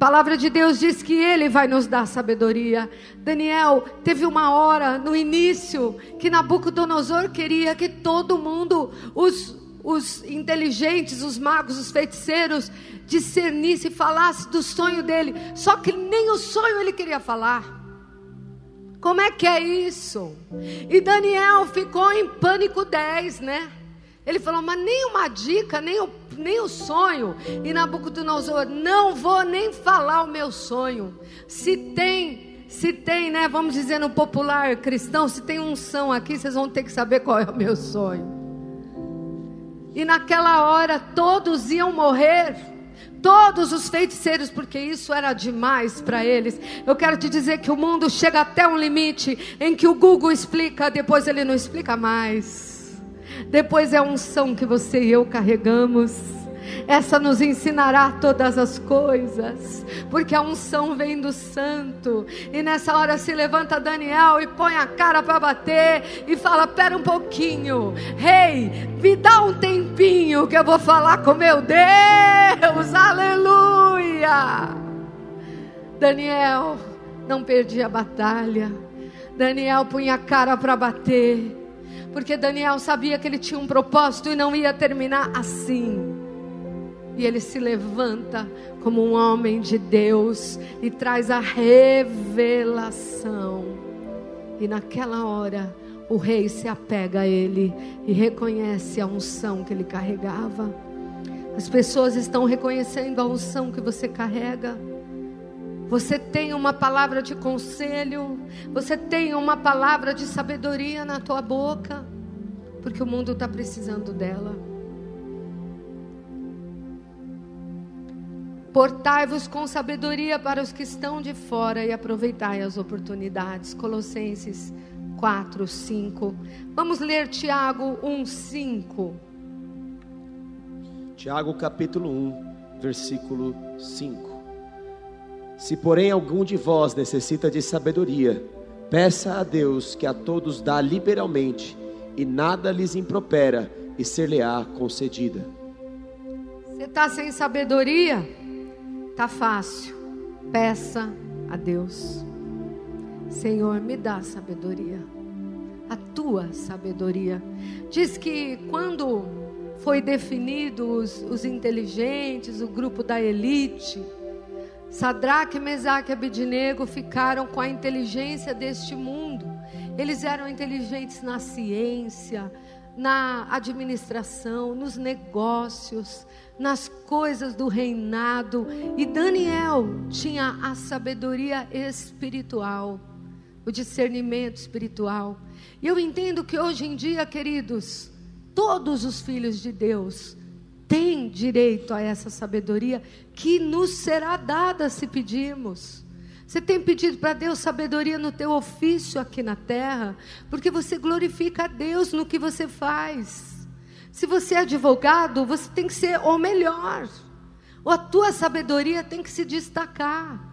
A palavra de Deus diz que Ele vai nos dar sabedoria. Daniel teve uma hora no início que Nabucodonosor queria que todo mundo, os, os inteligentes, os magos, os feiticeiros, discernisse e falasse do sonho dele. Só que nem o sonho ele queria falar. Como é que é isso? E Daniel ficou em pânico 10, né? Ele falou, mas nem uma dica, nem o, nem o sonho. E Nabucodonosor, não vou nem falar o meu sonho. Se tem, se tem, né? Vamos dizer no popular cristão, se tem unção aqui, vocês vão ter que saber qual é o meu sonho. E naquela hora todos iam morrer. Todos os feiticeiros, porque isso era demais para eles. Eu quero te dizer que o mundo chega até um limite em que o Google explica, depois ele não explica mais. Depois é a unção que você e eu carregamos. Essa nos ensinará todas as coisas, porque a unção vem do santo. E nessa hora se levanta Daniel e põe a cara para bater e fala: Pera um pouquinho, rei, me dá um tempinho que eu vou falar com meu Deus, aleluia. Daniel não perdia a batalha, Daniel punha a cara para bater, porque Daniel sabia que ele tinha um propósito e não ia terminar assim. E ele se levanta como um homem de Deus e traz a revelação. E naquela hora, o rei se apega a ele e reconhece a unção que ele carregava. As pessoas estão reconhecendo a unção que você carrega. Você tem uma palavra de conselho, você tem uma palavra de sabedoria na tua boca, porque o mundo está precisando dela. Portai-vos com sabedoria para os que estão de fora e aproveitai as oportunidades. Colossenses 4, 5. Vamos ler Tiago 1, 5. Tiago capítulo 1, versículo 5. Se porém algum de vós necessita de sabedoria, peça a Deus que a todos dá liberalmente, e nada lhes impropera, e ser-lhe-á concedida. Você está sem sabedoria? Tá fácil. Peça a Deus. Senhor, me dá sabedoria. A tua sabedoria. Diz que quando foi definido os, os inteligentes, o grupo da elite, Sadraque, Mesaque e Abidinego ficaram com a inteligência deste mundo. Eles eram inteligentes na ciência, na administração, nos negócios, nas coisas do reinado. E Daniel tinha a sabedoria espiritual, o discernimento espiritual. E eu entendo que hoje em dia, queridos, todos os filhos de Deus têm direito a essa sabedoria que nos será dada se pedirmos. Você tem pedido para Deus sabedoria no teu ofício aqui na terra, porque você glorifica a Deus no que você faz. Se você é advogado, você tem que ser o melhor. Ou a tua sabedoria tem que se destacar.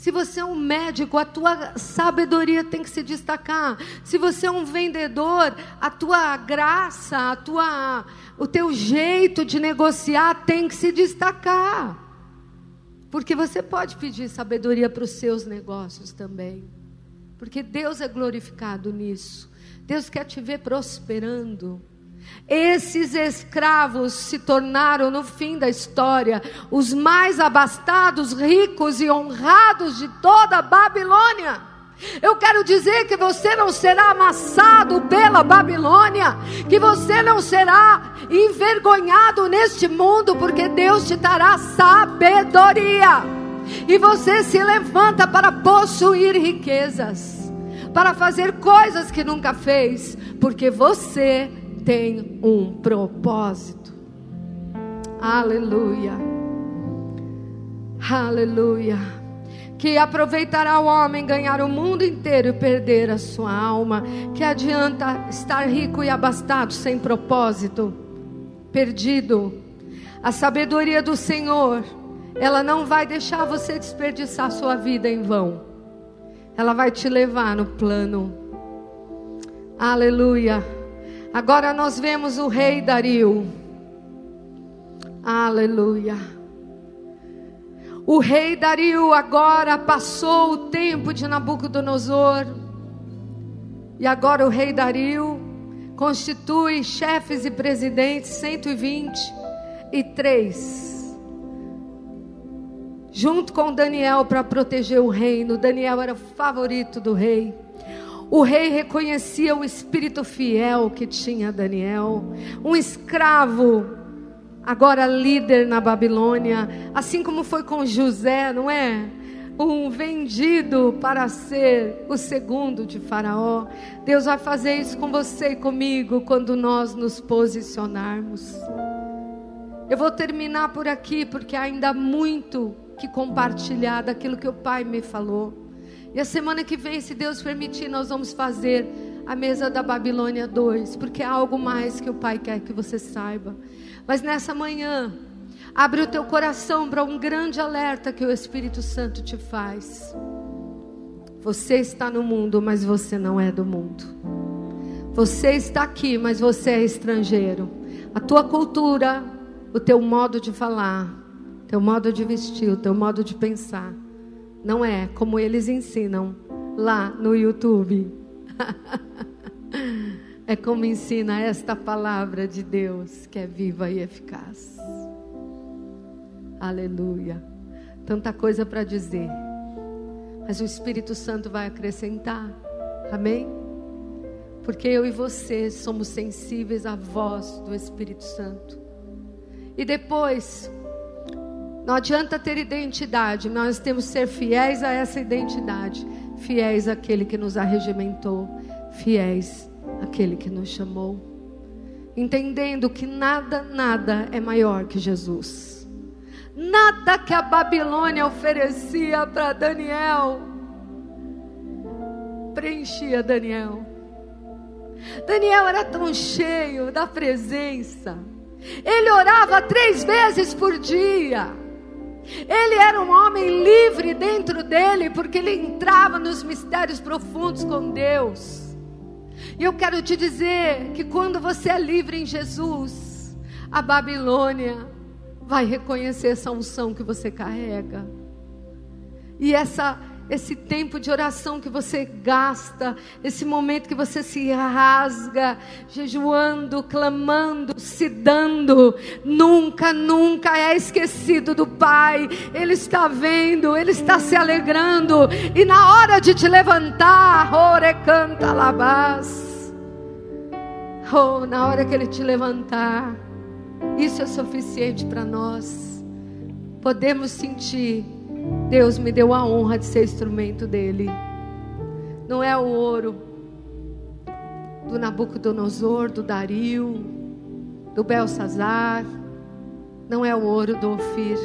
Se você é um médico, a tua sabedoria tem que se destacar. Se você é um vendedor, a tua graça, a tua, o teu jeito de negociar tem que se destacar. Porque você pode pedir sabedoria para os seus negócios também. Porque Deus é glorificado nisso. Deus quer te ver prosperando. Esses escravos se tornaram, no fim da história, os mais abastados, ricos e honrados de toda a Babilônia. Eu quero dizer que você não será amassado pela Babilônia, que você não será envergonhado neste mundo, porque Deus te dará sabedoria. E você se levanta para possuir riquezas, para fazer coisas que nunca fez, porque você tem um propósito. Aleluia. Aleluia. Que aproveitará o homem ganhar o mundo inteiro e perder a sua alma. Que adianta estar rico e abastado sem propósito, perdido. A sabedoria do Senhor, ela não vai deixar você desperdiçar sua vida em vão. Ela vai te levar no plano. Aleluia Agora nós vemos o rei Dario. Aleluia. O rei Dario agora passou o tempo de Nabucodonosor. E agora o rei Dario constitui chefes e presidentes 123. Junto com Daniel para proteger o reino. Daniel era o favorito do rei. O rei reconhecia o espírito fiel que tinha Daniel, um escravo agora líder na Babilônia, assim como foi com José, não é? Um vendido para ser o segundo de Faraó. Deus vai fazer isso com você e comigo quando nós nos posicionarmos. Eu vou terminar por aqui porque ainda há muito que compartilhar daquilo que o Pai me falou. E a semana que vem, se Deus permitir, nós vamos fazer a mesa da Babilônia 2, porque é algo mais que o Pai quer que você saiba. Mas nessa manhã, abre o teu coração para um grande alerta que o Espírito Santo te faz. Você está no mundo, mas você não é do mundo. Você está aqui, mas você é estrangeiro. A tua cultura, o teu modo de falar, teu modo de vestir, o teu modo de pensar, não é como eles ensinam lá no YouTube. É como ensina esta palavra de Deus, que é viva e eficaz. Aleluia. Tanta coisa para dizer. Mas o Espírito Santo vai acrescentar. Amém? Porque eu e você somos sensíveis à voz do Espírito Santo. E depois, não adianta ter identidade, nós temos que ser fiéis a essa identidade, fiéis àquele que nos arregimentou, fiéis aquele que nos chamou, entendendo que nada, nada é maior que Jesus. Nada que a Babilônia oferecia para Daniel preenchia Daniel. Daniel era tão cheio da presença. Ele orava três vezes por dia. Ele era um homem livre dentro dele, porque ele entrava nos mistérios profundos com Deus. E eu quero te dizer que quando você é livre em Jesus, a Babilônia vai reconhecer essa unção que você carrega. E essa esse tempo de oração que você gasta, esse momento que você se rasga, jejuando, clamando, se dando, nunca, nunca é esquecido do Pai. Ele está vendo, ele está se alegrando, e na hora de te levantar, ore canta labás. Oh, na hora que ele te levantar, isso é suficiente para nós. Podemos sentir Deus me deu a honra de ser instrumento dele. Não é o ouro do Nabucodonosor, do Dario, do Belsazar. Não é o ouro do Ofir.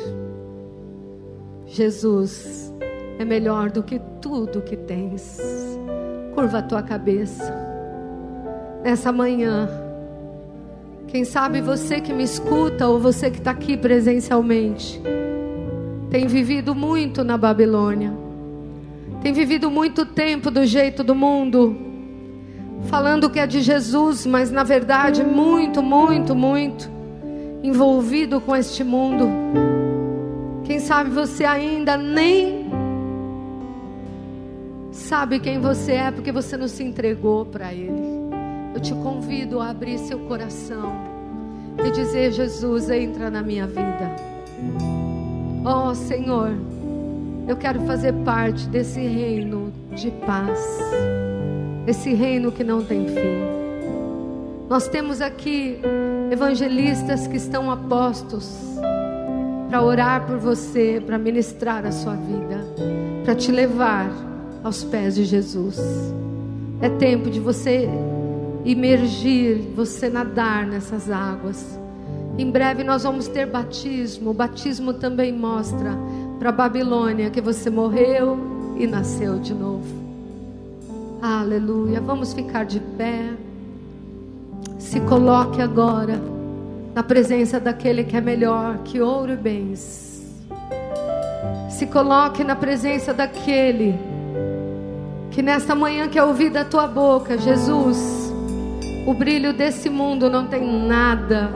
Jesus é melhor do que tudo que tens. Curva a tua cabeça. Nessa manhã, quem sabe você que me escuta ou você que está aqui presencialmente tem vivido muito na Babilônia, tem vivido muito tempo do jeito do mundo, falando que é de Jesus, mas na verdade muito, muito, muito envolvido com este mundo. Quem sabe você ainda nem sabe quem você é porque você não se entregou para Ele. Eu te convido a abrir seu coração e dizer: Jesus, entra na minha vida. Oh Senhor, eu quero fazer parte desse reino de paz, esse reino que não tem fim. Nós temos aqui evangelistas que estão apostos para orar por você, para ministrar a sua vida, para te levar aos pés de Jesus. É tempo de você imergir, você nadar nessas águas em breve nós vamos ter batismo. O batismo também mostra para Babilônia que você morreu e nasceu de novo. Aleluia. Vamos ficar de pé. Se coloque agora na presença daquele que é melhor que ouro e bens. Se coloque na presença daquele que nesta manhã quer ouvir da tua boca, Jesus, O brilho desse mundo não tem nada,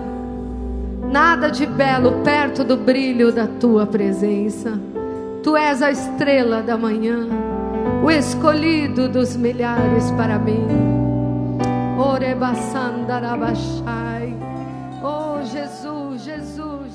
nada de belo perto do brilho da tua presença. Tu és a estrela da manhã, o escolhido dos milhares para mim. Orebasandarabashai. Oh, Jesus, Jesus, Jesus.